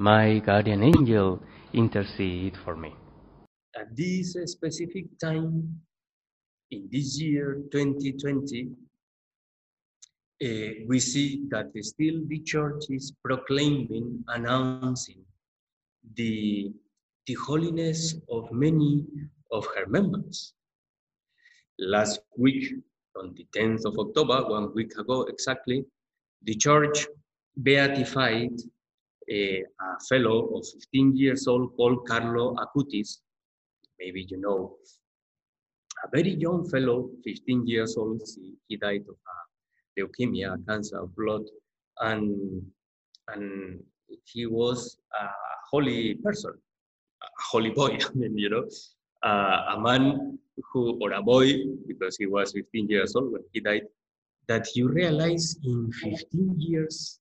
my guardian angel, intercede for me. At this specific time, in this year 2020, uh, we see that still the church is proclaiming, announcing the, the holiness of many of her members. Last week, on the 10th of October, one week ago exactly, the church beatified a, a fellow of 15 years old called Carlo Acutis. Maybe you know. A very young fellow, 15 years old, he, he died of a leukemia, cancer of blood, and, and he was a holy person, a holy boy, I mean, you know, uh, a man who, or a boy, because he was 15 years old when he died, that you realize in 15 years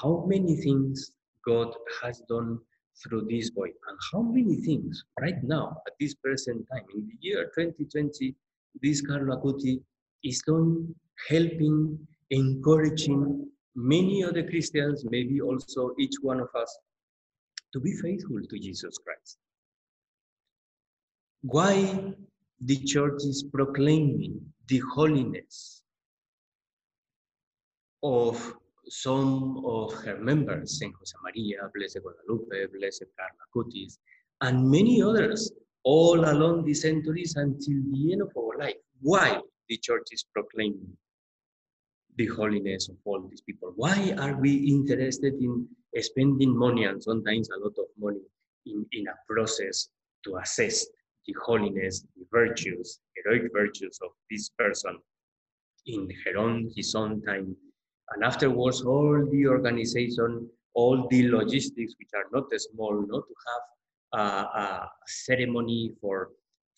how many things God has done through this boy. And how many things right now at this present time in the year 2020 this Carlo Acuti is done helping encouraging many other Christians maybe also each one of us to be faithful to Jesus Christ? Why the church is proclaiming the holiness of some of her members, Saint Jose Maria, Blessed Guadalupe, Blessed Carlo Acutis, and many others all along the centuries until the end of our life. Why the church is proclaiming the holiness of all these people? Why are we interested in spending money and sometimes a lot of money in, in a process to assess the holiness, the virtues, heroic virtues of this person in her own, his own time and afterwards, all the organization, all the logistics, which are not small, not to have a, a ceremony for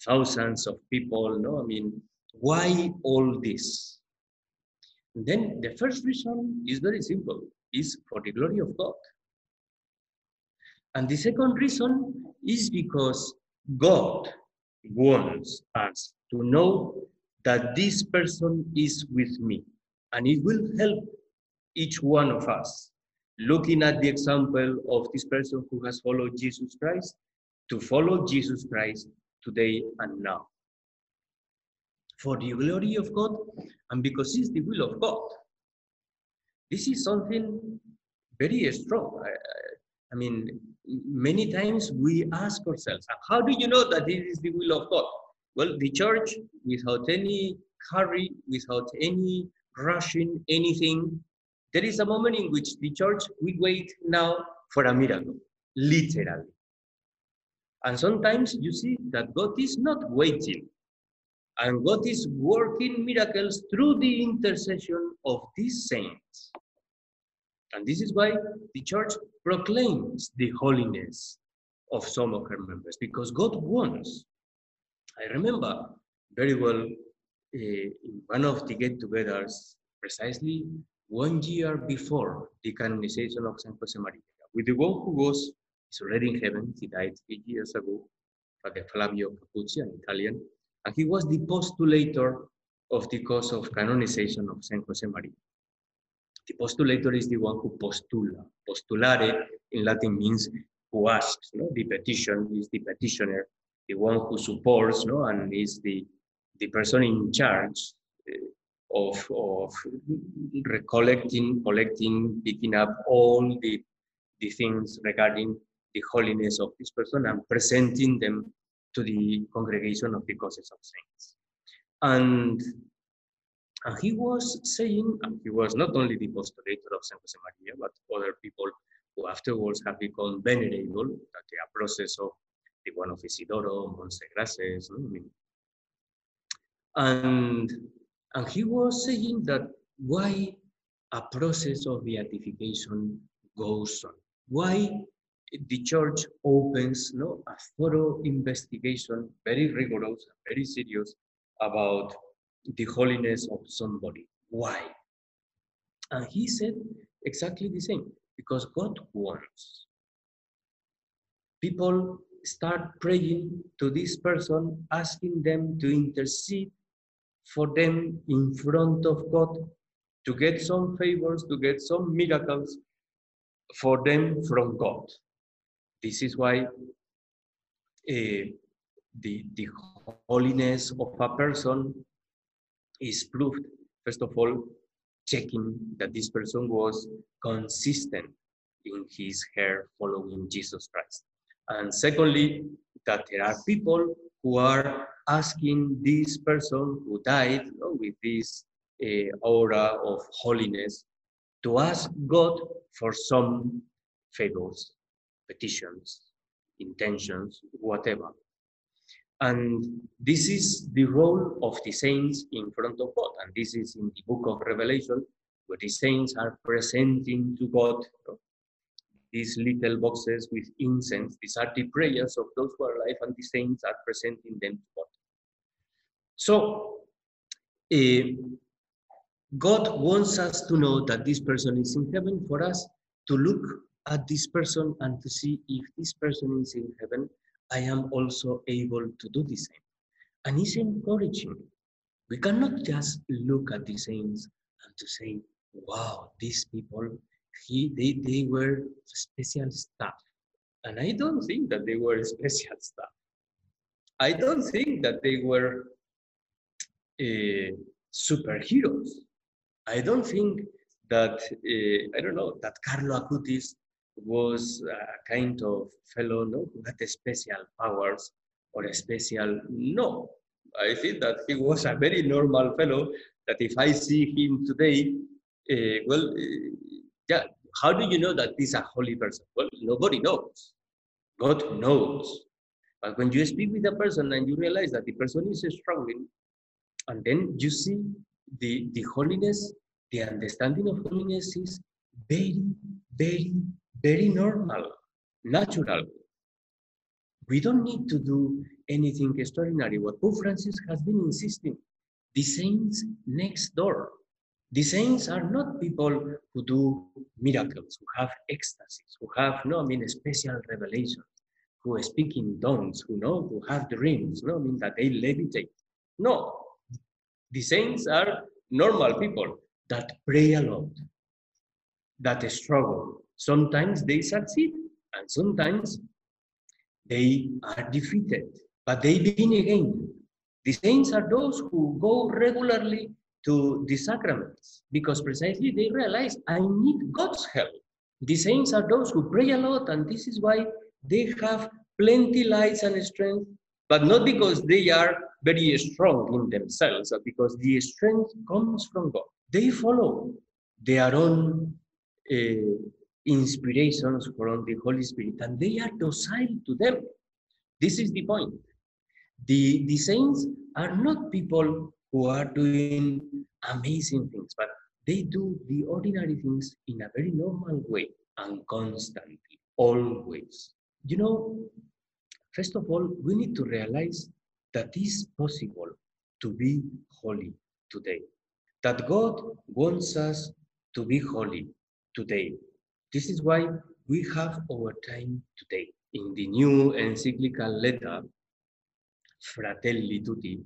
thousands of people. No, I mean, why all this? And then the first reason is very simple: is for the glory of God. And the second reason is because God wants us to know that this person is with me and it will help each one of us, looking at the example of this person who has followed Jesus Christ, to follow Jesus Christ today and now. For the glory of God, and because it's the will of God. This is something very strong. I, I mean, many times we ask ourselves, how do you know that this is the will of God? Well, the church, without any hurry, without any rushing anything, there is a moment in which the church we wait now for a miracle, literally. And sometimes you see that God is not waiting, and God is working miracles through the intercession of these saints. And this is why the church proclaims the holiness of some of her members, because God wants. I remember very well uh, in one of the get togethers, precisely one year before the canonization of San Jose Maria, with the one who was is already in heaven. He died eight years ago, Father Flavio Capucci, an Italian, and he was the postulator of the cause of canonization of San Jose Maria. The postulator is the one who postula. Postulare in Latin means who asks. No? The petition is the petitioner, the one who supports, no? and is the, the person in charge uh, of, of recollecting, collecting, picking up all the, the things regarding the holiness of this person and presenting them to the congregation of the causes of saints. And, and he was saying, and he was not only the postulator of San Jose Maria, but other people who afterwards have become venerable, like a process of the one of Isidoro, Montse Grases, I mean, and and he was saying that why a process of beatification goes on. Why the church opens no, a thorough investigation, very rigorous, very serious, about the holiness of somebody. Why? And he said exactly the same because God wants. People start praying to this person, asking them to intercede for them in front of God to get some favors, to get some miracles for them from God. This is why uh, the, the holiness of a person is proved, first of all, checking that this person was consistent in his hair following Jesus Christ. And secondly, that there are people who are asking this person who died you know, with this uh, aura of holiness to ask God for some favors, petitions, intentions, whatever. And this is the role of the saints in front of God. And this is in the book of Revelation, where the saints are presenting to God you know, these little boxes with incense. These are the prayers of those who are alive, and the saints are presenting them to God. So, uh, God wants us to know that this person is in heaven for us to look at this person and to see if this person is in heaven, I am also able to do the same. And it's encouraging. We cannot just look at the saints and to say, wow, these people, he, they, they were special stuff. And I don't think that they were special stuff. I don't think that they were uh, superheroes. I don't think that, uh, I don't know, that Carlo Acutis was a kind of fellow no, who had special powers or special, no. I think that he was a very normal fellow that if I see him today, uh, well, yeah, how do you know that he's a holy person? Well, nobody knows. God knows. But when you speak with a person and you realize that the person is struggling, and then you see the, the holiness, the understanding of holiness is very, very, very normal, natural. We don't need to do anything extraordinary. What Pope Francis has been insisting, the saints next door. The saints are not people who do miracles, who have ecstasies, who have no, I mean, special revelations, who speak in tongues, who know, who have dreams, no, I mean that they levitate. No, the saints are normal people that pray a lot, that struggle. Sometimes they succeed, and sometimes they are defeated, but they begin again. The saints are those who go regularly to the sacraments because precisely they realize I need God's help. The saints are those who pray a lot, and this is why they have plenty lights and strength, but not because they are very strong in themselves, but because the strength comes from God. They follow their own uh, inspirations from the Holy Spirit, and they are docile to them. This is the point. The, the saints are not people who are doing amazing things, but they do the ordinary things in a very normal way and constantly, always. You know, first of all, we need to realize that it's possible to be holy today. That God wants us to be holy today. This is why we have our time today. In the new encyclical letter, Fratelli Tutti,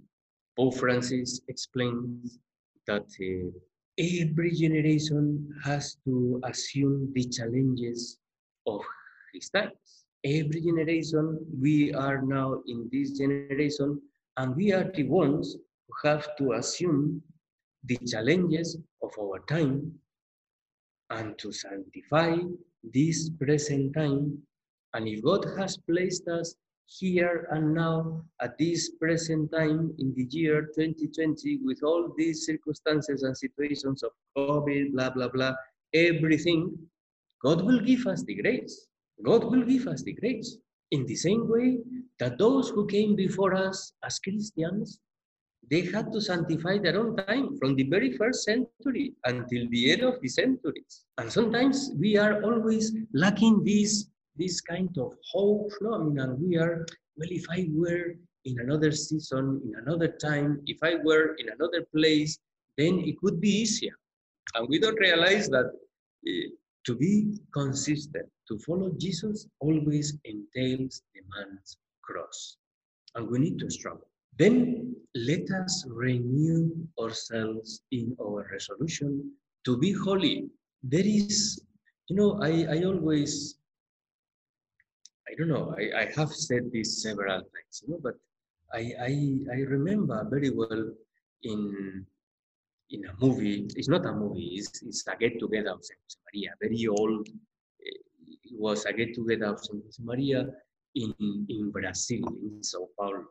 Pope Francis explains that uh, every generation has to assume the challenges of his times. Every generation, we are now in this generation, and we are the ones who have to assume the challenges of our time and to sanctify this present time. And if God has placed us here and now at this present time in the year 2020 with all these circumstances and situations of COVID, blah, blah, blah, everything, God will give us the grace. God will give us the grace. In the same way that those who came before us as Christians, they had to sanctify their own time from the very first century until the end of the centuries. And sometimes we are always lacking this this kind of hope. No, I mean, and we are, well, if I were in another season, in another time, if I were in another place, then it would be easier. And we don't realize that uh, to be consistent, to follow Jesus always entails the man's cross. And we need to struggle. Then let us renew ourselves in our resolution to be holy. There is, you know, I, I always, I don't know, I, I have said this several times, you know, but I, I, I remember very well in in a movie. It's not a movie. It's, it's a get together of San Jose Maria. Very old. It was a get together of San Jose Maria in in Brazil, in Sao Paulo,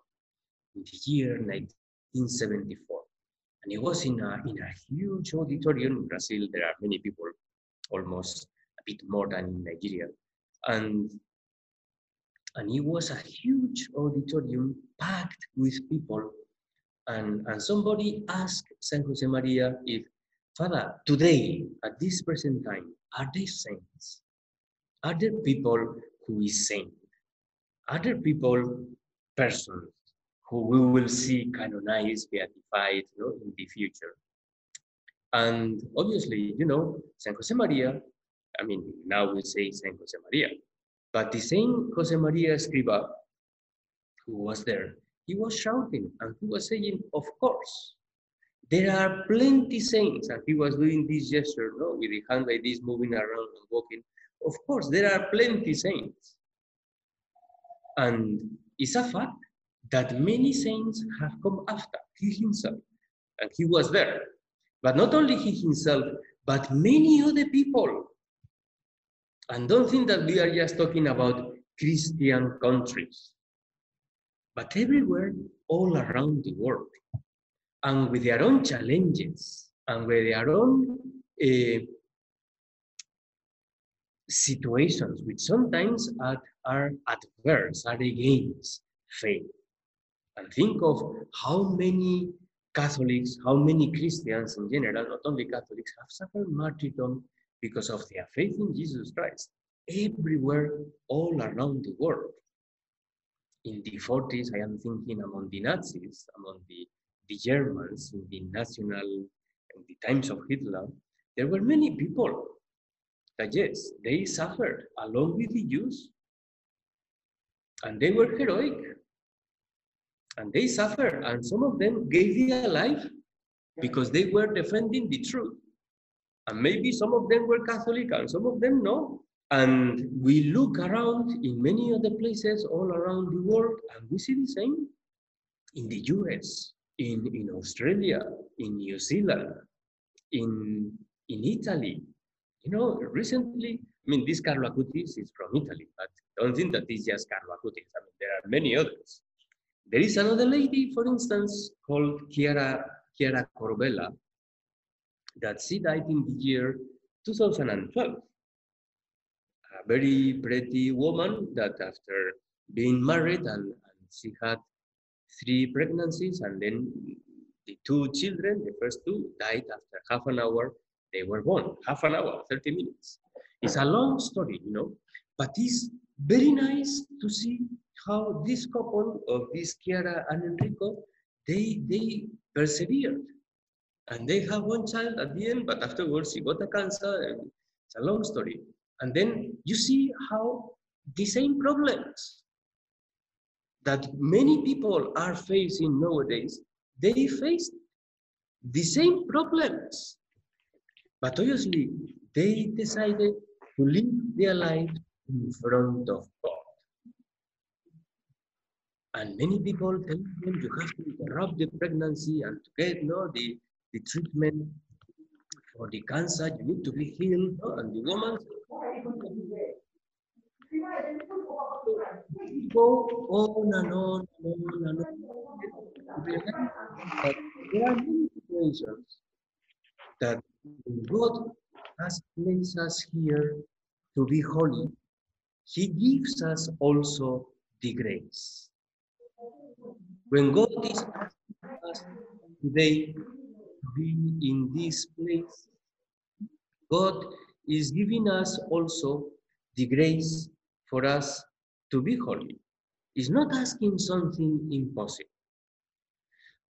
in the year 1974. And it was in a in a huge auditorium in Brazil. There are many people, almost a bit more than in Nigeria, and and it was a huge auditorium packed with people and, and somebody asked San Jose Maria if, Father, today, at this present time, are there saints? Are there people who is saint? Are there people, persons, who we will see canonized, beatified you know, in the future? And obviously, you know, San Jose Maria, I mean, now we say San Jose Maria, but the same Jose Maria Escrivá, who was there, he was shouting and he was saying, Of course, there are plenty saints. And he was doing this gesture, no, with the hand like this, moving around and walking. Of course, there are plenty saints. And it's a fact that many saints have come after he himself, and he was there. But not only he himself, but many other people and don't think that we are just talking about Christian countries, but everywhere, all around the world, and with their own challenges and with their own uh, situations, which sometimes are, are adverse, are against faith. And think of how many Catholics, how many Christians in general, not only Catholics, have suffered martyrdom because of their faith in Jesus Christ everywhere, all around the world. In the 40s, I am thinking among the Nazis, among the, the Germans, in the national, in the times of Hitler, there were many people that, yes, they suffered along with the Jews, and they were heroic, and they suffered, and some of them gave their life because they were defending the truth. And maybe some of them were Catholic and some of them no. And we look around in many other places all around the world and we see the same in the US, in, in Australia, in New Zealand, in, in Italy. You know, recently, I mean, this Carlo Acutis is from Italy, but don't think that it's just Carlo Acutis. I mean, there are many others. There is another lady, for instance, called Chiara, Chiara Corbella, that she died in the year 2012. A very pretty woman that after being married and, and she had three pregnancies and then the two children, the first two, died after half an hour they were born. Half an hour, 30 minutes. It's a long story, you know, but it's very nice to see how this couple of this Chiara and Enrico, they they persevered and they have one child at the end, but afterwards he got a cancer. It's a long story. And then you see how the same problems that many people are facing nowadays, they face the same problems. But obviously, they decided to live their life in front of God. And many people tell them you have to interrupt the pregnancy and to get you know, the the treatment for the cancer, you need to be healed, and the woman go on and on and on and on. But there are many situations that God has placed us here to be holy. He gives us also the grace. When God is asking us today to be in this place. God is giving us also the grace for us to be holy. It's not asking something impossible,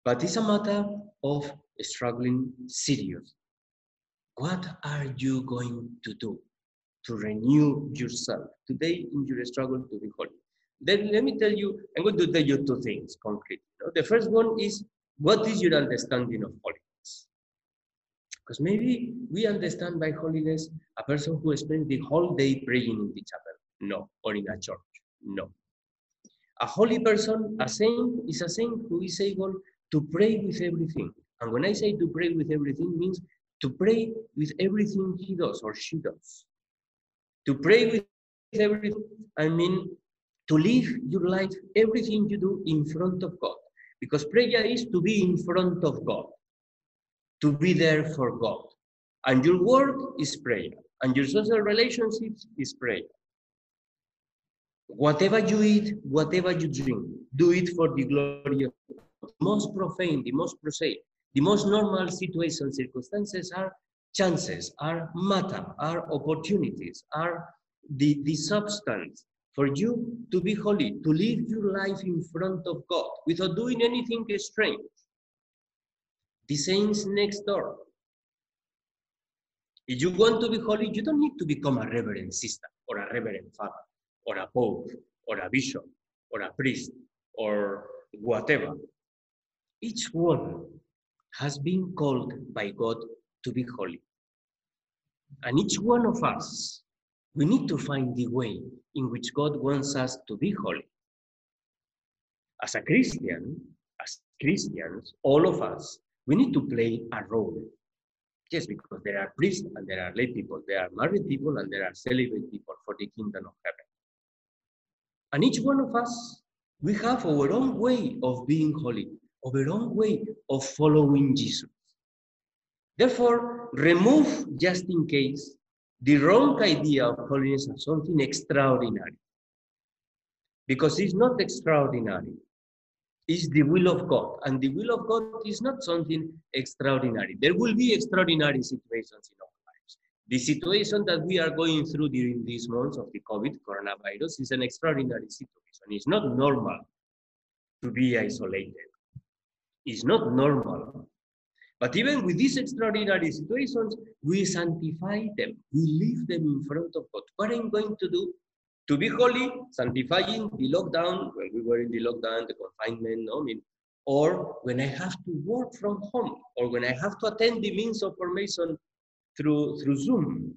but it's a matter of struggling serious. What are you going to do to renew yourself today in your struggle to be holy? Then let me tell you, I'm going to tell you two things concrete. The first one is what is your understanding of holiness? Because maybe we understand by holiness a person who spends the whole day praying in the chapel. No. Or in a church. No. A holy person, a saint, is a saint who is able to pray with everything. And when I say to pray with everything, means to pray with everything he does or she does. To pray with everything, I mean to live your life, everything you do in front of God. Because prayer is to be in front of God, to be there for God. And your work is prayer, and your social relationships is prayer. Whatever you eat, whatever you drink, do it for the glory of God. The most profane, the most prosaic, the most normal situations, circumstances are chances, are matter, are opportunities, are the, the substance for you to be holy, to live your life in front of God without doing anything strange. The saints next door. If you want to be holy, you don't need to become a reverend sister or a reverend father or a pope or a bishop or a priest or whatever. Each one has been called by God to be holy. And each one of us, we need to find the way in which God wants us to be holy. As a Christian, as Christians, all of us, we need to play a role. Yes, because there are priests and there are lay people, there are married people and there are celibate people for the kingdom of heaven. And each one of us, we have our own way of being holy, our own way of following Jesus. Therefore, remove, just in case, the wrong idea of holiness as something extraordinary. Because it's not extraordinary. It's the will of God. And the will of God is not something extraordinary. There will be extraordinary situations in our lives. The situation that we are going through during these months of the COVID coronavirus is an extraordinary situation. It's not normal to be isolated. It's not normal but even with these extraordinary situations, we sanctify them. We leave them in front of God. What I'm going to do to be holy, sanctifying the lockdown, when we were in the lockdown, the confinement, no, I mean, or when I have to work from home, or when I have to attend the means of formation through, through Zoom.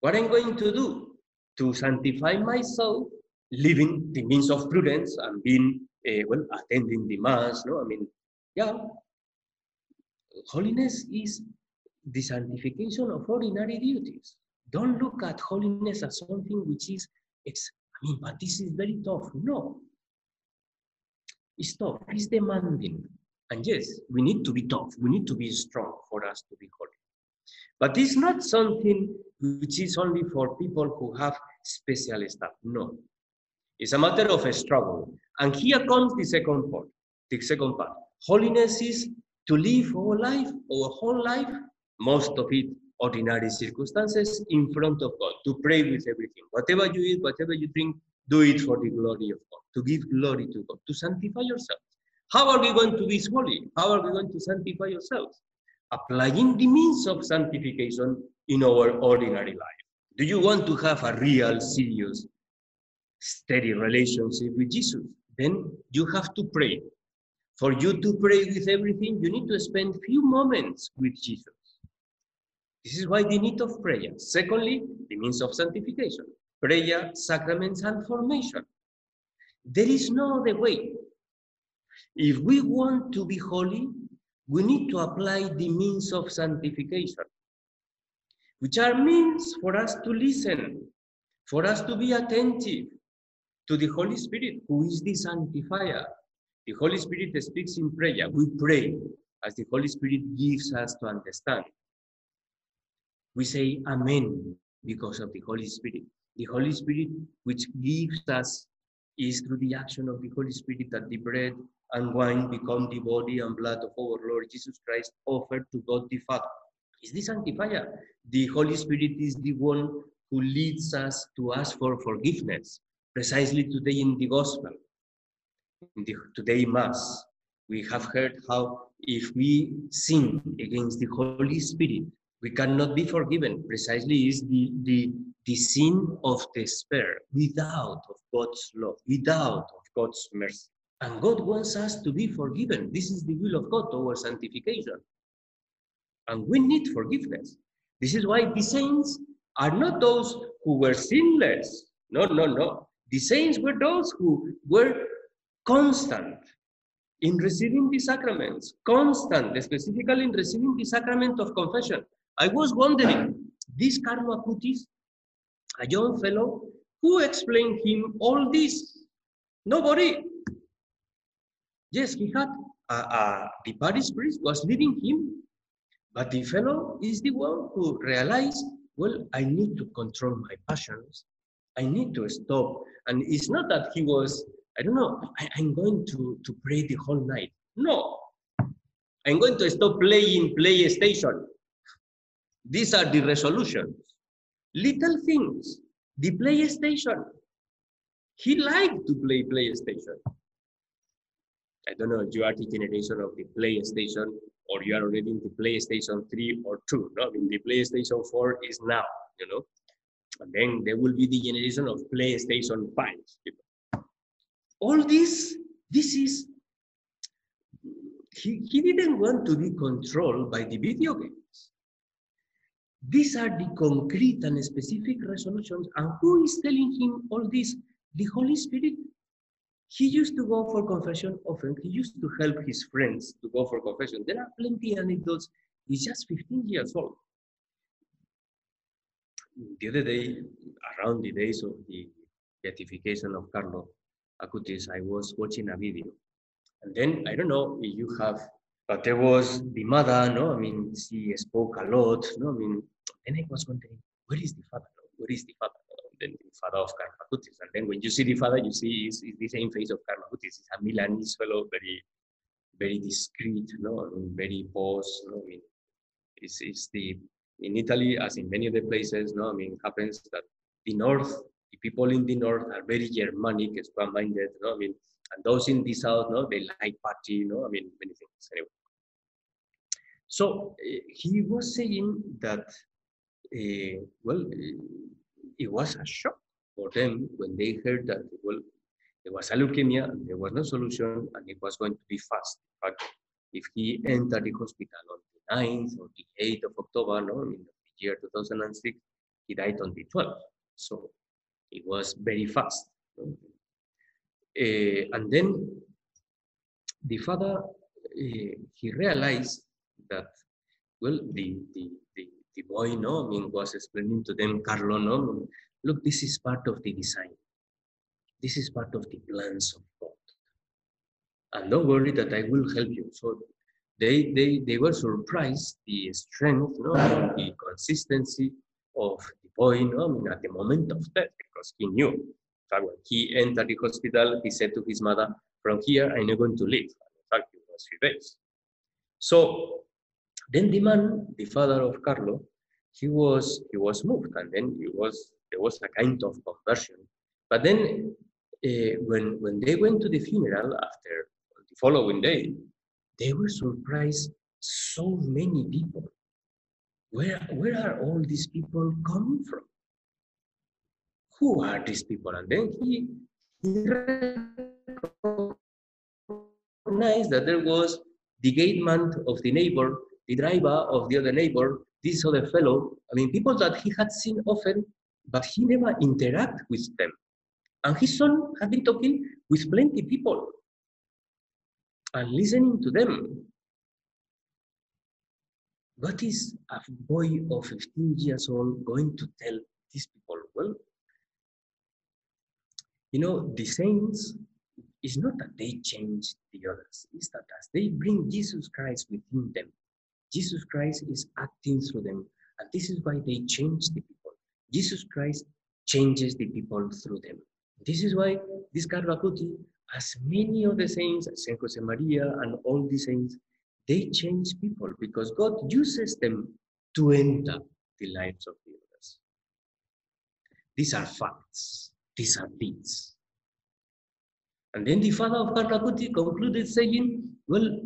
What I'm going to do to sanctify myself, living the means of prudence and being, uh, well, attending the mass, no, I mean, yeah, holiness is the sanctification of ordinary duties. Don't look at holiness as something which is, I mean, but this is very tough. No. It's tough, it's demanding. And yes, we need to be tough, we need to be strong for us to be holy. But it's not something which is only for people who have special stuff. No. It's a matter of a struggle. And here comes the second part. The second part. Holiness is to live our life, our whole life, most of it ordinary circumstances, in front of God, to pray with everything. Whatever you eat, whatever you drink, do it for the glory of God, to give glory to God, to sanctify yourselves. How are we going to be holy? How are we going to sanctify ourselves? Applying the means of sanctification in our ordinary life. Do you want to have a real, serious, steady relationship with Jesus? Then you have to pray for you to pray with everything, you need to spend few moments with Jesus. This is why the need of prayer. Secondly, the means of sanctification. Prayer, sacraments, and formation. There is no other way. If we want to be holy, we need to apply the means of sanctification, which are means for us to listen, for us to be attentive to the Holy Spirit, who is the sanctifier, the Holy Spirit speaks in prayer. We pray as the Holy Spirit gives us to understand. We say Amen because of the Holy Spirit. The Holy Spirit, which gives us, is through the action of the Holy Spirit that the bread and wine become the body and blood of our Lord Jesus Christ offered to God the Father. Is the sanctifier. The Holy Spirit is the one who leads us to ask for forgiveness. Precisely today in the Gospel, in the today Mass, we have heard how if we sin against the Holy Spirit, we cannot be forgiven. Precisely is the, the, the sin of despair without of God's love, without of God's mercy. And God wants us to be forgiven. This is the will of God towards sanctification. And we need forgiveness. This is why the saints are not those who were sinless. No, no, no. The saints were those who were constant in receiving the sacraments, constant, specifically in receiving the sacrament of confession. I was wondering, this Carlo Acutis, a young fellow, who explained him all this? Nobody. Yes, he had a, a, the parish priest was leading him, but the fellow is the one who realized, well, I need to control my passions. I need to stop. And it's not that he was, I don't know, I, I'm going to, to pray the whole night. No. I'm going to stop playing PlayStation. These are the resolutions. Little things. The PlayStation. He liked to play PlayStation. I don't know you are the generation of the PlayStation or you are already in the PlayStation 3 or 2. No, I mean the PlayStation 4 is now, you know. And then there will be the generation of PlayStation 5. You know. All this, this is he, he didn't want to be controlled by the video games. These are the concrete and specific resolutions. And who is telling him all this? The Holy Spirit. He used to go for confession often. He used to help his friends to go for confession. There are plenty anecdotes. He's just 15 years old. The other day, around the days of the beatification of Carlo Acutis, I was watching a video. And then, I don't know if you have, but there was the mother, no? I mean, she spoke a lot, no? I mean, then I was wondering, where is the father? Where is the father? then the father of Carlo Acutis. And then when you see the father, you see it's, the same face of Carlo Acutis. It's a Milanese fellow, very, very discreet, no, very posh. No, I mean, it's, it's the in Italy, as in many other places, no, I mean, happens that the north, the people in the north are very Germanic, strong-minded, no, I mean, and those in the south, no, they like party, no, I mean, many things. Anyway. So uh, he was saying that, uh, well, it was a shock for them when they heard that well there was a leukemia and there was no solution and it was going to be fast. In fact, if he entered the hospital on the 9th or the 8th of October, no, in the year 2006, he died on the 12th. So it was very fast. Uh, and then the father, uh, he realized that, well, the, the, the, boy, no, I mean, was explaining to them, Carlo, no, look, this is part of the design. This is part of the plans of God. And don't worry that I will help you. So they, they, they were surprised the strength, no, the consistency of the boy, no, at the moment of death, because he knew. When he entered the hospital, he said to his mother, from here, I'm not going to live. In fact, it was three days. So then the man, the father of Carlo, he was he was moved, and then he was there was a kind of conversion. But then uh, when when they went to the funeral after the following day, they were surprised. So many people. Where where are all these people coming from? Who are these people? And then he, he recognized that there was the gate man of the neighbor, the driver of the other neighbor, this other fellow. I mean, people that he had seen often, but he never interacted with them. And his son had been talking with plenty people and listening to them. What is a boy of 15 years old going to tell these people? Well, you know, the saints it's not that they change the others, it's that as they bring Jesus Christ within them, Jesus Christ is acting through them. And this is why they change the people. Jesus Christ changes the people through them. This is why this Carlo Acutis, as many of the saints, Saint Jose Maria and all the saints, they change people because God uses them to enter the lives of the others. These are facts. These are deeds. And then the father of Carlo concluded saying, well,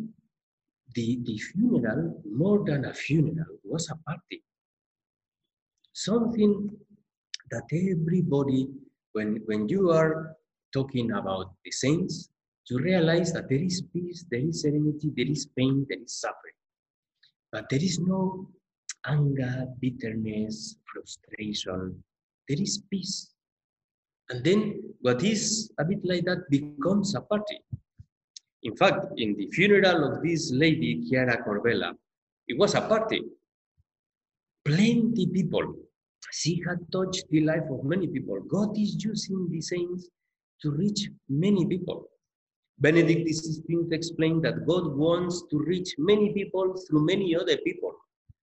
the, the funeral, more than a funeral, was a party. Something that everybody, when, when you are talking about the saints, you realize that there is peace, there is serenity, there is pain, there is suffering. But there is no anger, bitterness, frustration. There is peace. And then what is a bit like that becomes a party. In fact, in the funeral of this lady, Chiara Corbella, it was a party. Plenty people. She had touched the life of many people. God is using the saints to reach many people. Benedict XVI explained that God wants to reach many people through many other people.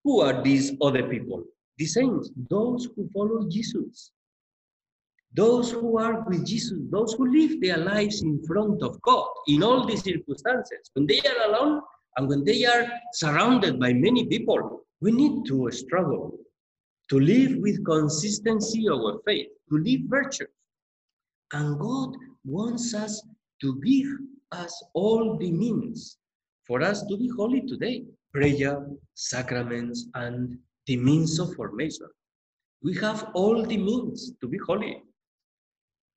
Who are these other people? The saints, those who follow Jesus, those who are with Jesus, those who live their lives in front of God in all these circumstances. When they are alone and when they are surrounded by many people, we need to struggle to live with consistency our faith, to live virtue. And God wants us to give us all the means for us to be holy today prayer, sacraments, and the means of formation. We have all the means to be holy.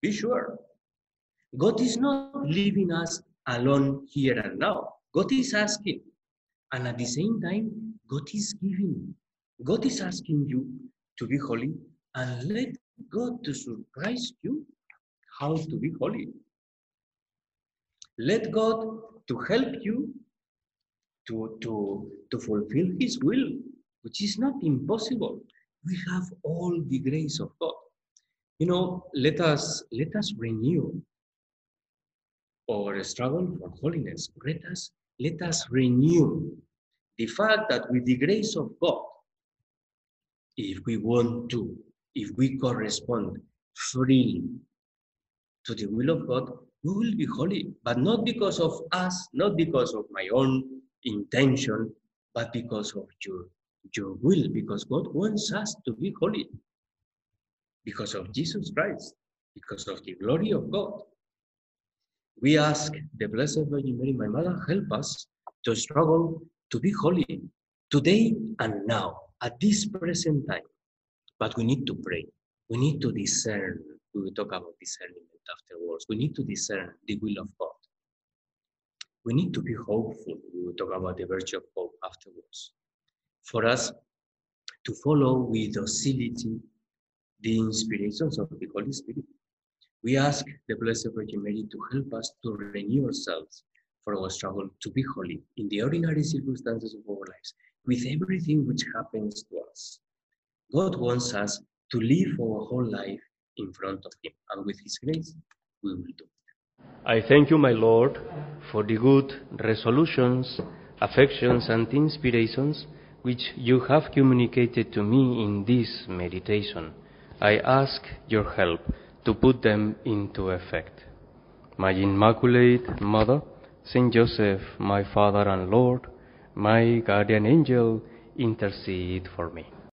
Be sure. God is not leaving us alone here and now. God is asking. And at the same time, God is giving. God is asking you to be holy and let God to surprise you how to be holy. Let God to help you to, to, to fulfill his will, which is not impossible. We have all the grace of God. You know, let us let us renew our struggle for holiness. Let us let us renew the fact that with the grace of God, if we want to, if we correspond freely to the will of God, we will be holy, but not because of us, not because of my own intention, but because of your, your will, because God wants us to be holy, because of Jesus Christ, because of the glory of God. We ask the Blessed Virgin Mary, my mother, help us to struggle to be holy today and now, at this present time. But we need to pray. We need to discern. We will talk about discernment afterwards. We need to discern the will of God. We need to be hopeful. We will talk about the virtue of hope afterwards. For us to follow with docility the inspirations of the Holy Spirit. We ask the Blessed Virgin Mary to help us to renew ourselves for our struggle to be holy in the ordinary circumstances of our lives, with everything which happens to us. God wants us to live our whole life in front of Him, and with His grace, we will do it. I thank you, my Lord, for the good resolutions, affections, and inspirations which you have communicated to me in this meditation. I ask your help to put them into effect. My Immaculate Mother, Saint Joseph, my Father and Lord, my guardian angel, intercede for me.